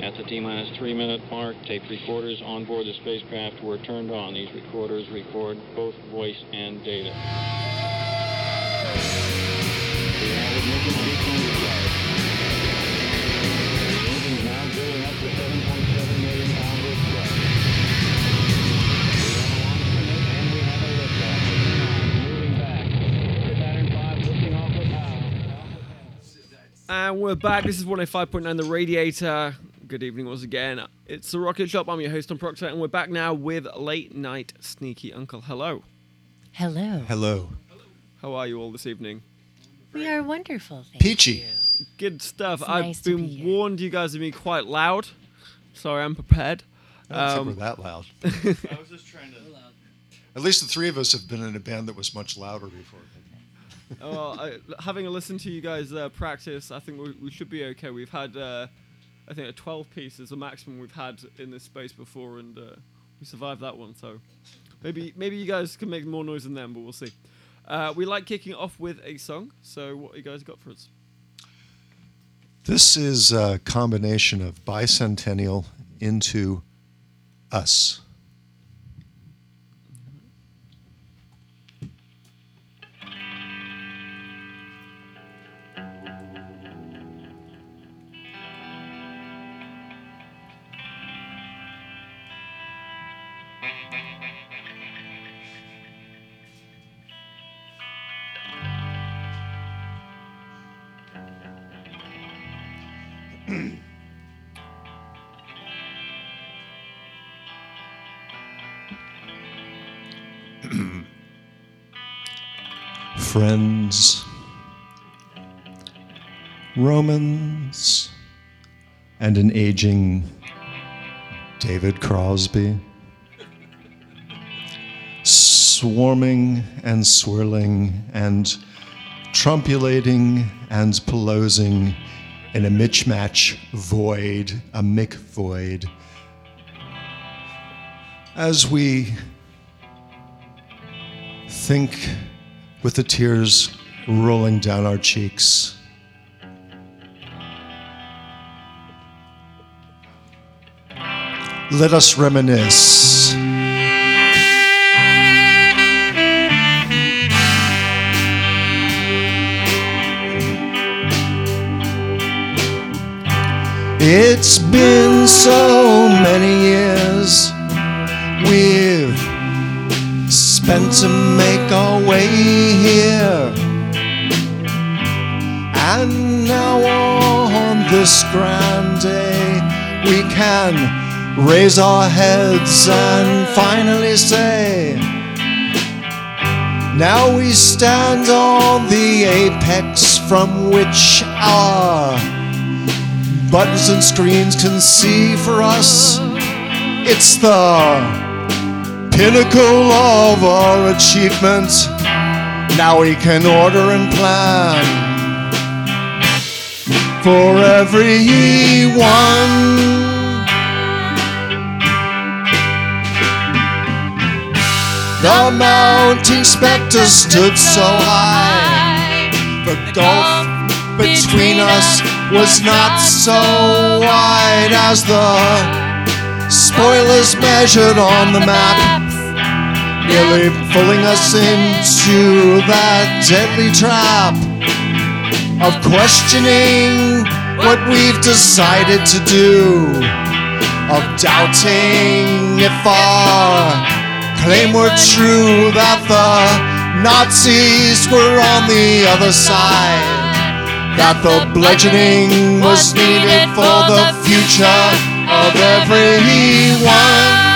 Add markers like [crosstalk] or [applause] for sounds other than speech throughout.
At the T minus three minute mark, tape recorders on board the spacecraft were turned on. These recorders record both voice and data. We have ignition sequence start. The engine's now building up to 7.7 million pounds of thrust. We have a launch commit and we have a liftoff. Moving back. Saturn V lifting off with power. And we're back. This is 105.9 The Radiator. Good evening once again. It's the Rocket Shop. I'm your host, Tom Proctor, and we're back now with Late Night Sneaky Uncle. Hello. Hello. Hello. How are you all this evening? We are wonderful. Thank Peachy. you. Good stuff. It's I've nice to been be here. warned you guys are being quite loud. Sorry, I'm prepared. I Um, we're that loud. [laughs] I was just trying to. At least the three of us have been in a band that was much louder before. Oh, well, I, having a listen to you guys uh, practice, I think we, we should be okay. We've had, uh, I think, a 12 piece is the maximum we've had in this space before, and uh, we survived that one. So maybe maybe you guys can make more noise than them, but we'll see. Uh, we like kicking off with a song. So what you guys got for us? This is a combination of bicentennial into us. Romans, and an aging David Crosby. Swarming and swirling and trumpulating and pelosing in a mismatch void, a Mick void. As we think with the tears rolling down our cheeks. Let us reminisce. It's been so many years we've spent to make our way here. And now on this grand day, we can raise our heads and finally say, Now we stand on the apex from which our buttons and screens can see for us. It's the pinnacle of our achievement. Now we can order and plan for everyone. The mounting specter stood so high. The gulf between us was not so wide as the spoilers measured on the map nearly pulling us into that deadly trap of questioning what we've decided to do, of doubting if our claim were true that the Nazis were on the other side. That the bludgeoning was needed for the future of everyone.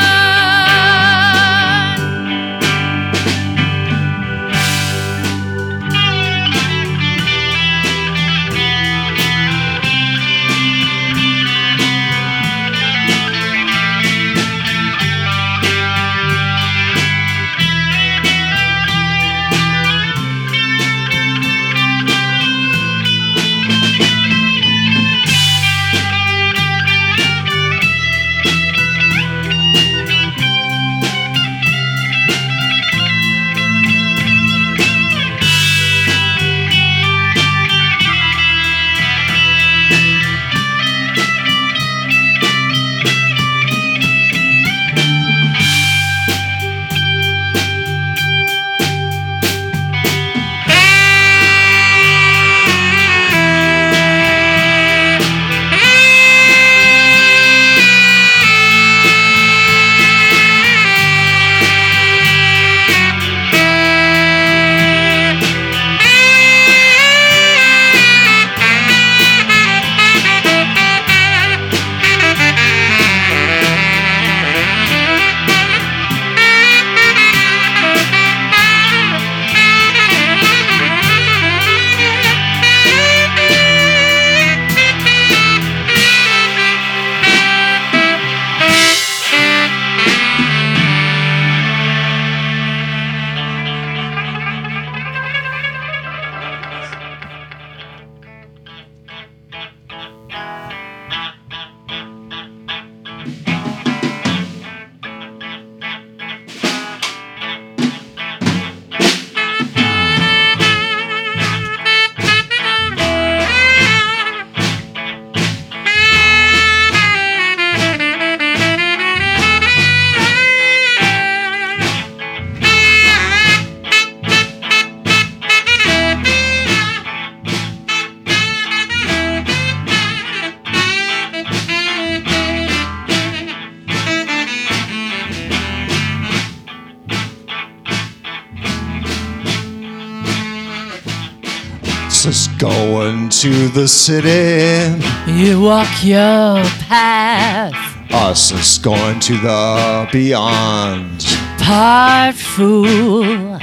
The city. You walk your path, Us is going to the beyond. part fool.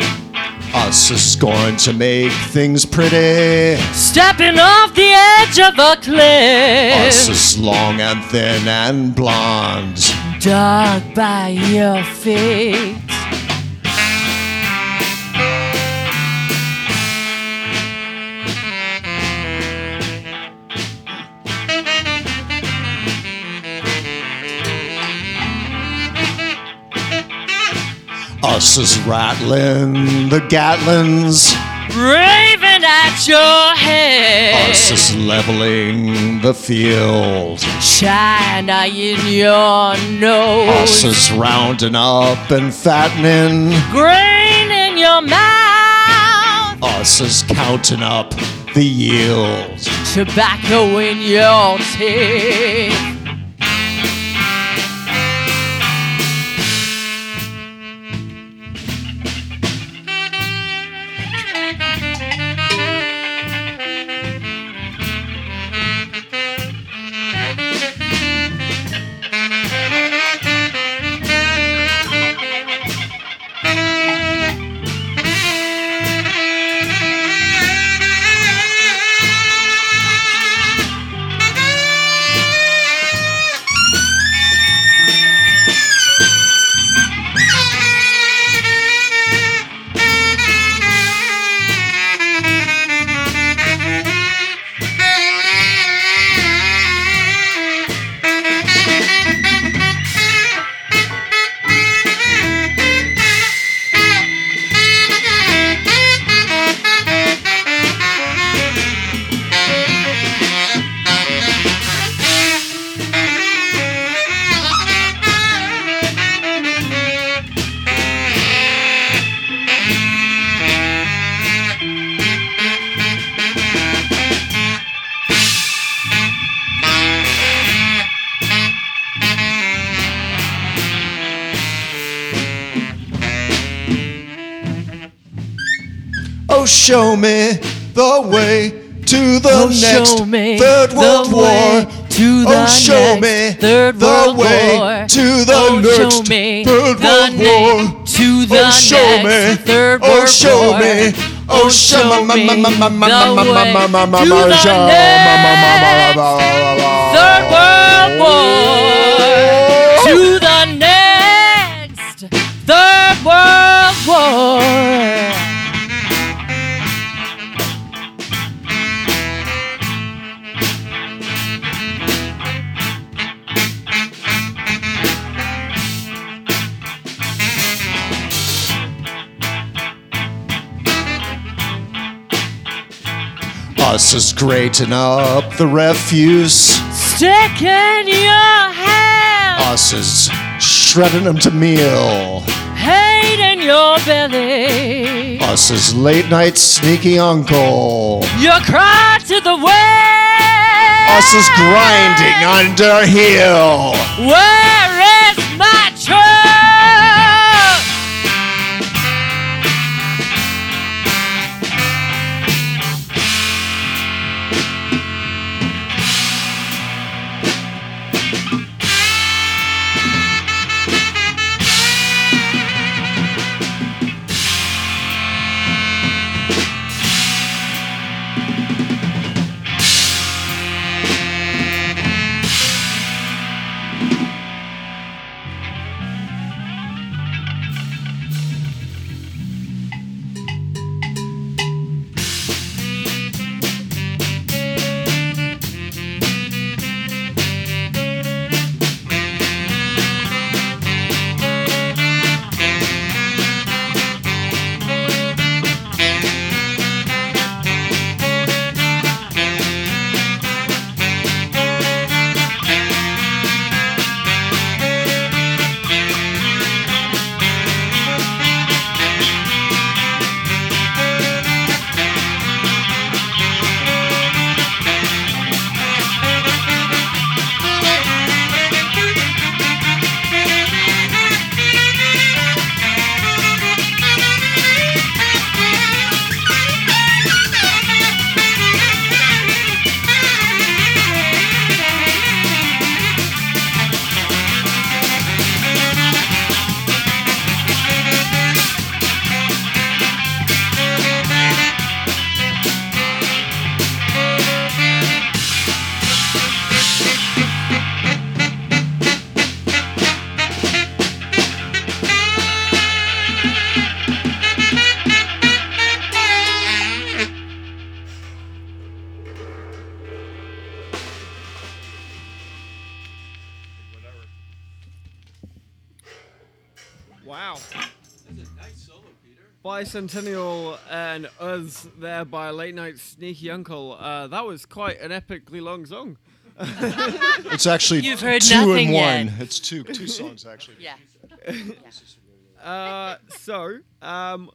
Us is going to make things pretty. Stepping off the edge of a cliff. Us is long and thin and blonde. dark by your feet. Us is rattling the Gatlins. Raving at your head, Us is leveling the field. China in your nose. Us is rounding up and fattening. grain in your mouth, Us is counting up the yield. tobacco in your teeth. Show me the way to the Oh, next show me third the world war. to the oh, show next me third the world way war. to the oh, next show me third the world war. to the oh, show next me. third oh, show war. me. Oh, show me. the way to the show- Us is grating up the refuse. Stick in your hand, Us is shredding them to meal. hate in your belly. Us is late night sneaky uncle. You cry to the wind. Us is grinding under heel. Where Bicentennial and us there by Late Night Sneaky Uncle. Uh, that was quite an epically long song. [laughs] It's actually You've heard two nothing in yet. one. It's two two songs actually. Yeah. [laughs] Uh, so, um,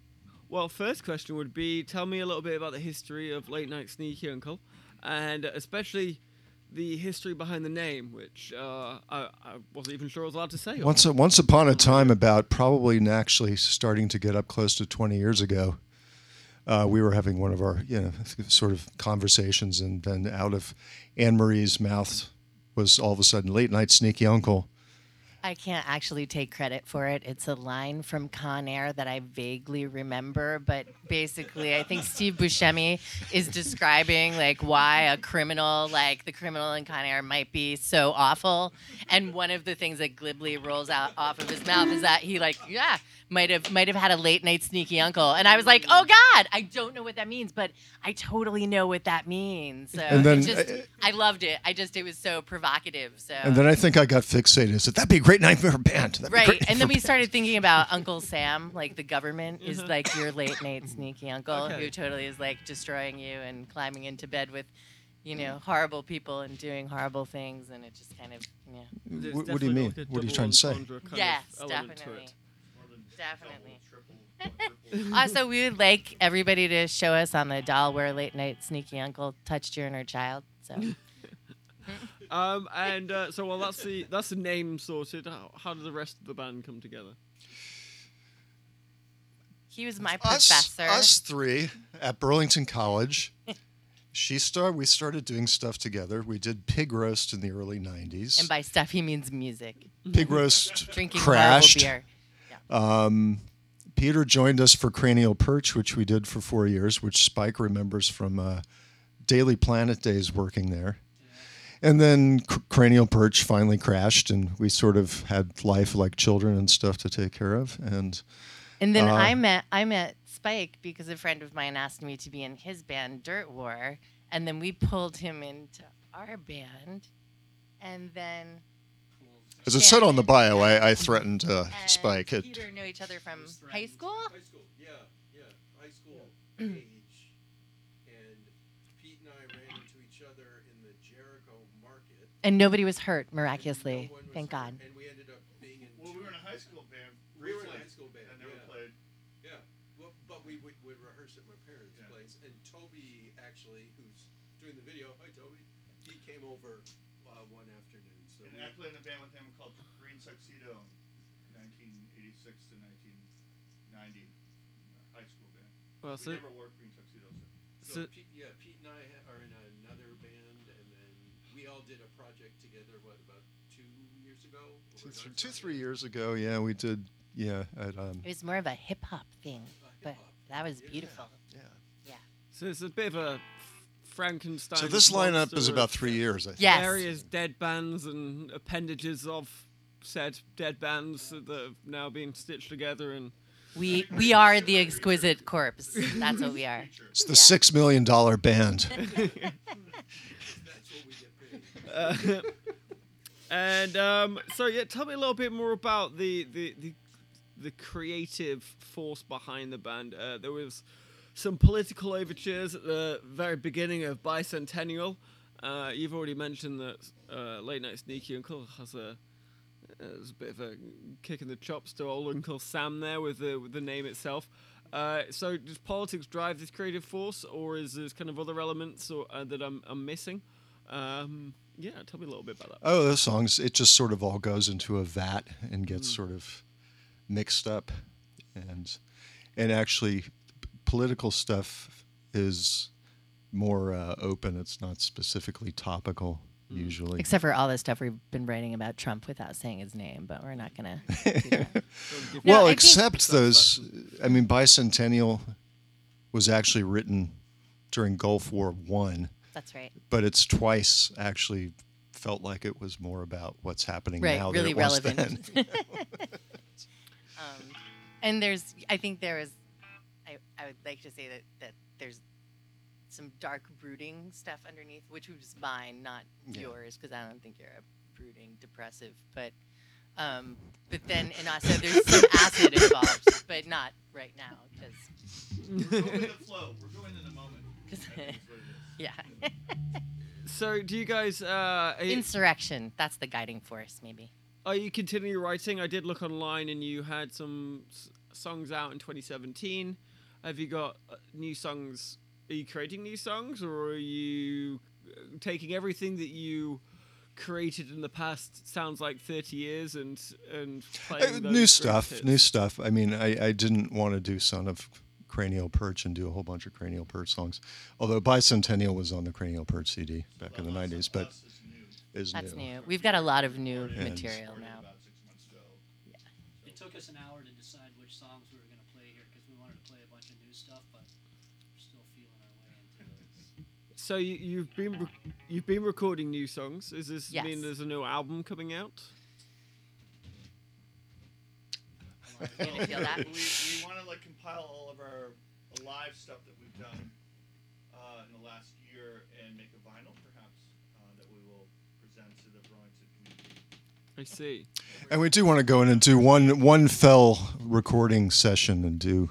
well, first question would be tell me a little bit about the history of Late Night Sneaky Uncle, and especially the history behind the name, which uh, I, I wasn't even sure I was allowed to say. Once once upon a time, about probably actually starting to get up close to 20 years ago, uh, we were having one of our you know sort of conversations, and then out of Anne Marie's mouth was all of a sudden late night sneaky uncle. I can't actually take credit for it. It's a line from Con Air that I vaguely remember, but basically, I think Steve Buscemi is describing like why a criminal, like the criminal in Con Air, might be so awful. And one of the things that glibly rolls out off of his mouth is that he like, yeah, might have might have had a late night sneaky uncle. And I was like, oh God, I don't know what that means, but I totally know what that means. So And then- it just, I loved it. I just it was so provocative. So And then I think I got fixated. I said that'd be a great name for a band. That'd Right, and then we band." [laughs] started thinking about Uncle Sam, like the government is mm-hmm. like your late night sneaky uncle Okay. who totally is like destroying you and climbing into bed with, you know, horrible people and doing horrible things, and it just kind of yeah, There's What- what do you mean? like What are you trying to say? entendre kind of yes, element to definitely, it. Definitely. [laughs] also, we would like everybody to show us on the doll where late night sneaky uncle touched your inner child. So [laughs] Um, and uh, so, well, that's the that's the name sorted. How, how did the rest of the band come together? he was my professor. us three at Burlington College. She started. We started doing stuff together. We did pig roast in the early '90s. and by stuff he means music, pig roast drinking crashed. beer. Um, Peter joined us for Cranial Perch, which we did for four years, which Spike remembers from uh, Daily Planet days working there. And then C- Cranial Perch finally crashed, and we sort of had life like children and stuff to take care of. And And then Uh, I met I met Spike because a friend of mine asked me to be in his band Dirt War, and then we pulled him into our band, and then as it said on the bio, I, I threatened uh, and Spike. It, Peter knew each other from high school. High school, yeah, yeah, high school [clears throat] age. And Pete and I ran into each other in the Jericho market. And nobody was hurt miraculously. No was Thank hurt, God. And we ended up being in. Well, we two- were in a high school band. We were in a high school band, And never yeah. played. Yeah, well, but we would, would rehearse at my parents' Yeah. place, and Toby actually, who's doing the video, hi Toby, he came over And we, I played in a band with him called Green Tuxedo in 1986 to 1990. uh, High school band. Well, we so, never wore green tuxedos. so so- Pete, yeah, Pete and I ha- are in another band, and then we all did a project together. What about two years ago? two, th- two, three years ago, yeah, we did. Yeah, at, um, It was more of a hip hop thing, but that was beautiful. Yeah. beautiful. yeah. so it's a bit of a Frankenstein. So this lineup is about three years, I think. Yes. Various dead bands and appendages of said dead bands that have now been stitched together and We we are the exquisite corpse. That's what we are. [laughs] It's the Yeah. six million dollar band. [laughs] That's what we get paid. Uh, and um, so yeah, tell me a little bit more about the the the, the creative force behind the band. Uh, there was some political overtures at the very beginning of Bicentennial. Uh, you've already mentioned that uh, Late Night Sneaky Uncle has a there's a bit of a kick in the chops to old Uncle Sam there with the with the name itself. Uh, so does politics drive this creative force, or is there kind of other elements or, uh, that I'm, I'm missing? Um, yeah, tell me a little bit about that. Oh, those songs, it just sort of all goes into a vat and gets Mm. sort of mixed up. And and actually political stuff is more uh, open. It's not specifically topical Mm. usually. Except for all the stuff we've been writing about Trump without saying his name, but we're not gonna. [laughs] No, well, I think- except those I mean Bicentennial was actually written during Gulf War 1, That's right. but it's twice actually felt like it was more about what's happening Right, now really than it was relevant. then. [laughs] Um, and there's, I think there is, I, I would like to say that, that there's some dark brooding stuff underneath, which was mine, not Yeah. yours, because I don't think you're a brooding depressive. But Um, but then, and also there's some [laughs] acid involved, but not right now because, We're going with the flow. We're going in the moment. [laughs] I think is what it is. [laughs] yeah. So, do you guys uh, are, you- Insurrection. That's the guiding force, maybe. are you continuing writing? I did look online, and you had some s- songs out in 2017. Have you got uh, new songs? Are you creating new songs, or are you uh, taking everything that you created in the past? Sounds like 30 years, and and Uh, playing those new stuff, hits? new stuff. I mean, I, I didn't want to do Son of Cranial Perch and do a whole bunch of Cranial Perch songs. Although Bicentennial was on the Cranial Perch CD back in the 90s, but is new. is That's new. new. We've got a lot of new And- material now. So you, you've been re- you've been recording new songs. Does this Yes. mean there's a new album coming out? You feel that? we, we want to like compile all of our live stuff that we've done uh, in the last year and make a vinyl, perhaps, uh, that we will present to the Burlington community. I see. And we do want to go in and do one one fell recording session and do it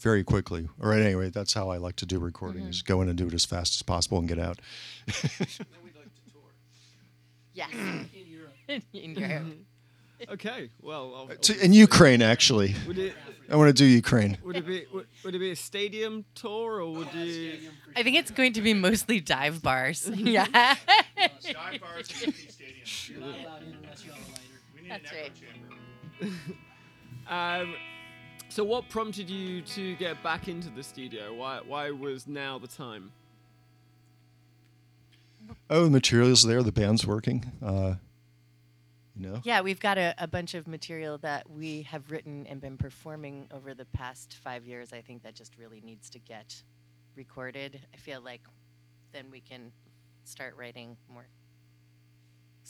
very quickly. Or anyway, that's how I like to do recording: is go in and do it as fast as possible and get out. Then we'd like to tour. Yes. [clears throat] In Europe. [laughs] In Europe. Okay. Well, I'll, Uh, To, in Ukraine, actually, would it I want to do Ukraine. would it be would, would it be a stadium tour or would you? Stadium I think it's going to be mostly dive bars. [laughs] yeah. Dive bars and [laughs] stadiums. You're not allowed in unless you have a lighter. We need That's an echo right. chamber. Um, so what prompted you to get back into the studio? Why why was now the time? Oh, the materials there. The band's working. Uh, you know. Yeah, we've got a, a bunch of material that we have written and been performing over the past five years. I think that just really needs to get recorded. I feel like then we can start writing more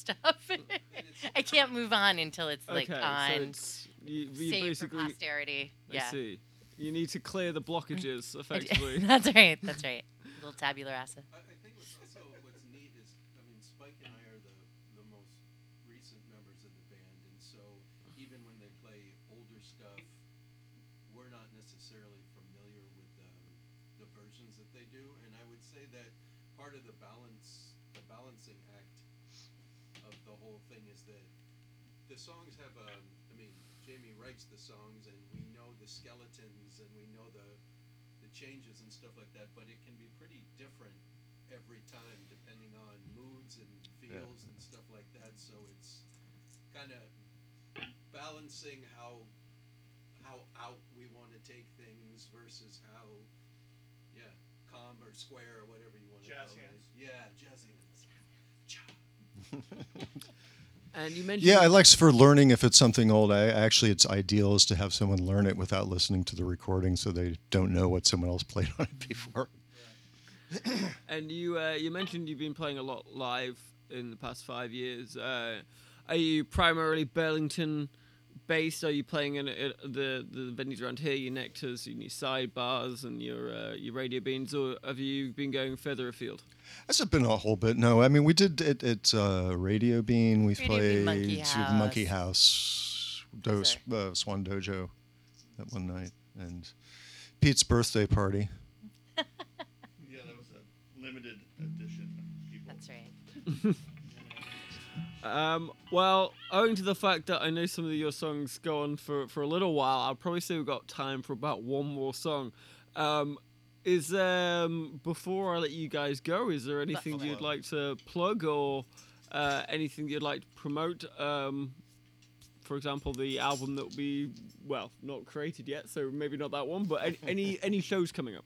stuff. [laughs] I can't move on until it's like okay, so on it's, you, you saved for basically. posterity. I Yeah. see. You need to clear the blockages [laughs] effectively. [laughs] that's right. That's right. A little tabular acid. I, I think what's also what's neat is, I mean, Spike and I are the, the most recent members of the band, and so even when they play older stuff, we're not necessarily familiar with the, the versions that they do. And I would say that part of the balance, the balancing act of the whole thing is that the songs have a, I mean, Jamie writes the songs, and we know the skeletons, and we know the the changes and stuff like that, but it can be pretty different every time depending on moods and feels and stuff like that. So it's kind of balancing how how out we want to take things versus how yeah calm or square or whatever you want to Jazz call hands. it. Yeah, jazz hands. [laughs] And you mentioned. Yeah, I like for learning if it's something old. I actually, it's ideal is to have someone learn it without listening to the recording, so they don't know what someone else played on it [laughs] before. [coughs] And you uh, you mentioned you've been playing a lot live in the past five years. Uh, are you primarily Burlington based? Are you playing in uh, the the venues around here, your Nectars, and your sidebars, and your uh, your Radio Beans, or have you been going further afield? That's been a whole bit. No, I mean we did it at uh, Radio Bean. We Radio played Bean, Monkey to Monkey House. House, Dos, uh, Swan Dojo, that one night, and Pete's birthday party. [laughs] Yeah, that was a limited edition of people. That's right. [laughs] Um, well, owing to the fact that I know some of your songs go on for, for a little while, I'll probably say we've got time for about one more song. Um, is um before I let you guys go, is there anything you'd like to plug or uh, anything you'd like to promote? Um, for example, the album that will be well not created yet, so maybe not that one, but any, any [laughs] shows coming up.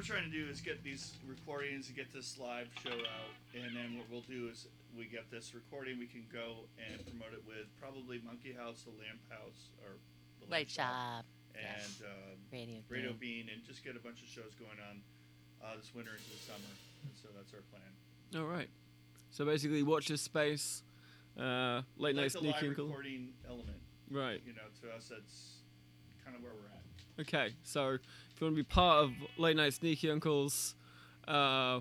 So what we're trying to do is get these recordings and get this live show out, and then what we'll do is we get this recording, we can go and promote it with probably Monkey House, the Lamp House, or the Light shop, and um, radio. Radio Bean. Bean, and just get a bunch of shows going on uh, this winter into the summer. And so that's our plan. All right. So basically, watch this space. Uh, late like night the sneaky live recording element, Right. you know, to us that's kind of where we're at. Okay, so if you want to be part of Late Night Sneaky Uncle's uh,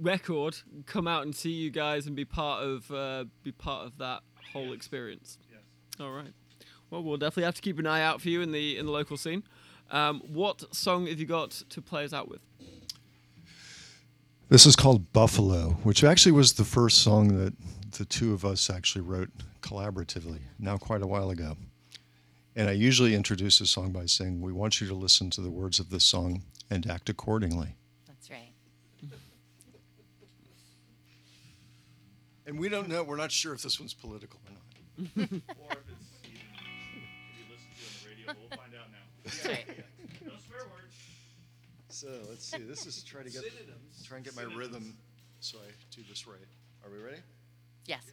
record, come out and see you guys and be part of uh, be part of that whole experience. Yes. All right. Well, we'll definitely have to keep an eye out for you in the in the local scene. Um, what song have you got to play us out with? This is called Buffalo, which actually was the first song that the two of us actually wrote collaboratively, now quite a while ago. And I usually introduce a song by saying, We want you to listen to the words of this song and act accordingly. That's right. And we don't know, we're not sure if this one's political or not. [laughs] Or if it's even can be listened to on the radio. We'll find out now. [laughs] That's right. [laughs] No swear words. So let's see. This is try to get Synonyms. try and get my rhythm so I do this right. Are we ready? Yes.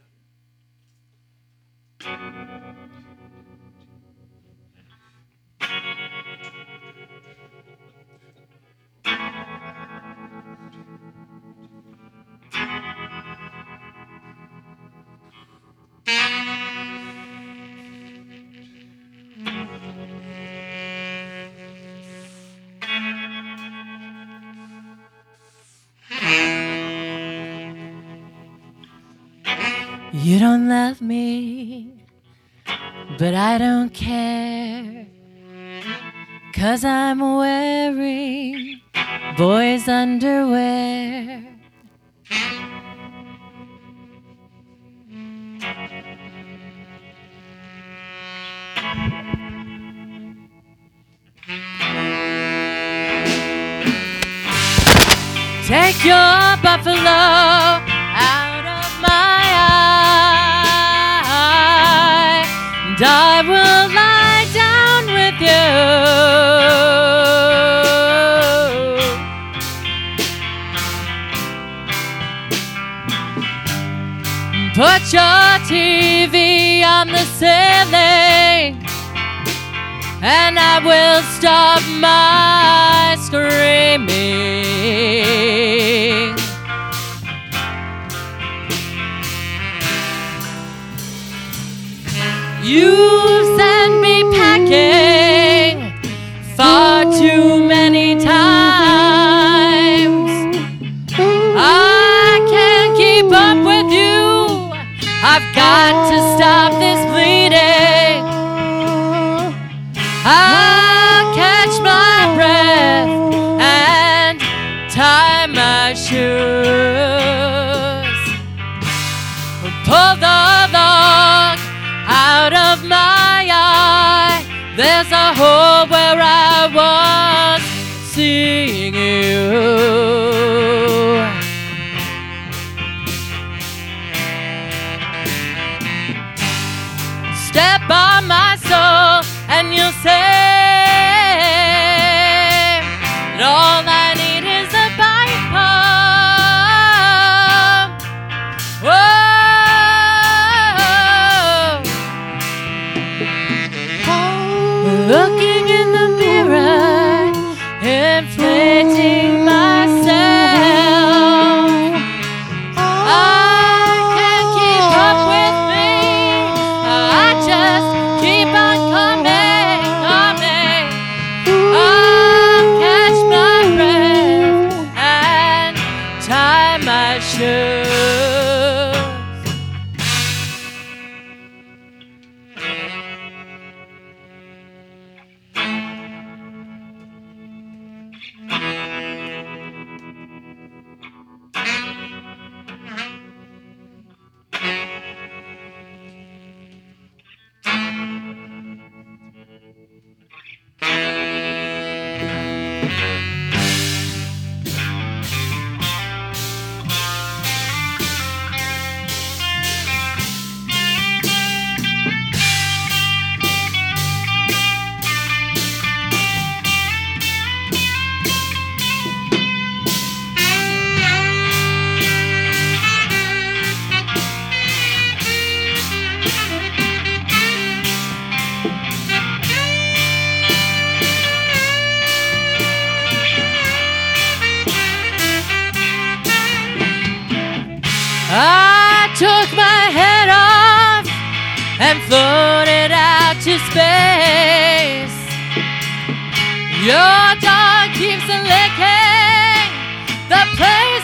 You don't love me, but I don't care. Cause I'm wearing boys' underwear. Take your buffalo you. Your TV on the ceiling and I will stop my screaming. You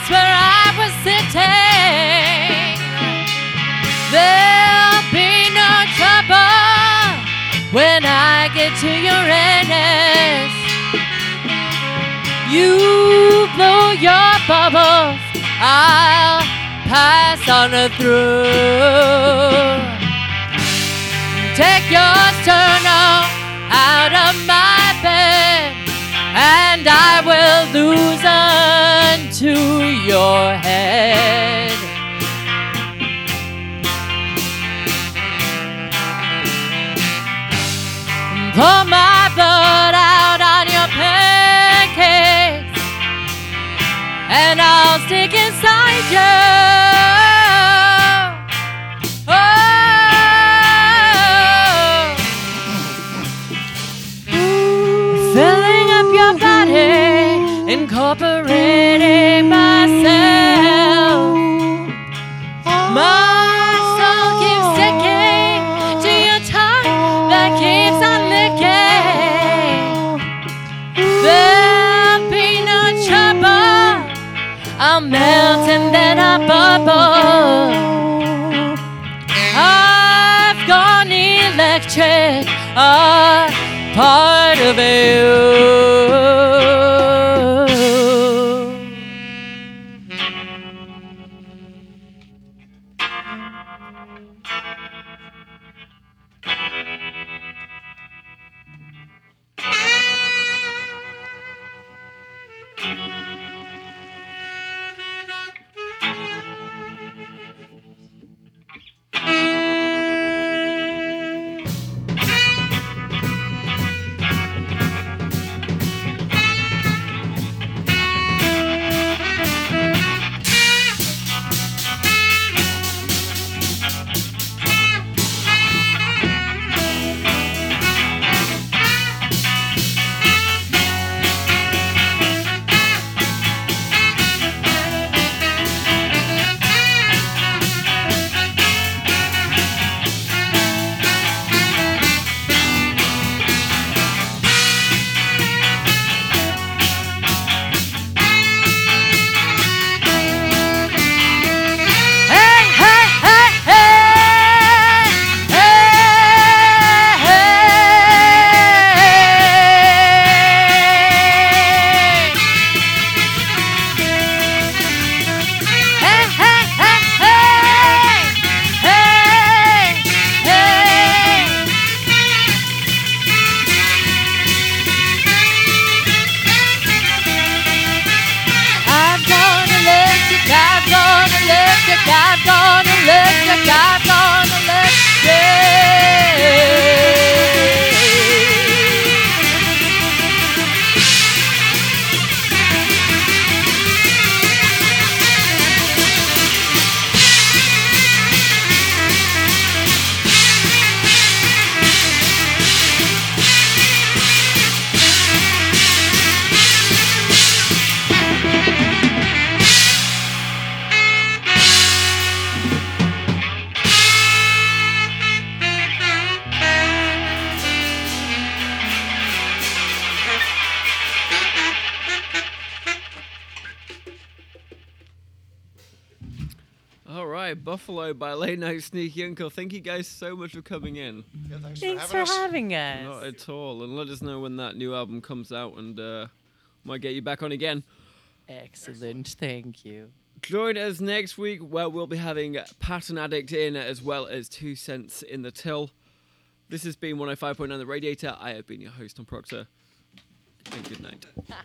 Where I was sitting. There'll be no trouble when I get to your anus. You blow your bubbles, I'll pass on through. Take your Pour my blood out on your pancakes, and I'll stick inside you. Oh. Filling up your body, incorporating myself. A part of you. Buffalo by Late Night Sneaky Uncle. Thank you guys so much for coming in. Yeah, thanks, Thanks for for having us. Not at all. And let us know when that new album comes out and uh, might get you back on again. Excellent. Thank you. Join us next week where we'll be having Pattern Addict in as well as Two Cents in the Till. This has been 105.9 The Radiator. I have been your host, Tom Proctor. And good night. [laughs]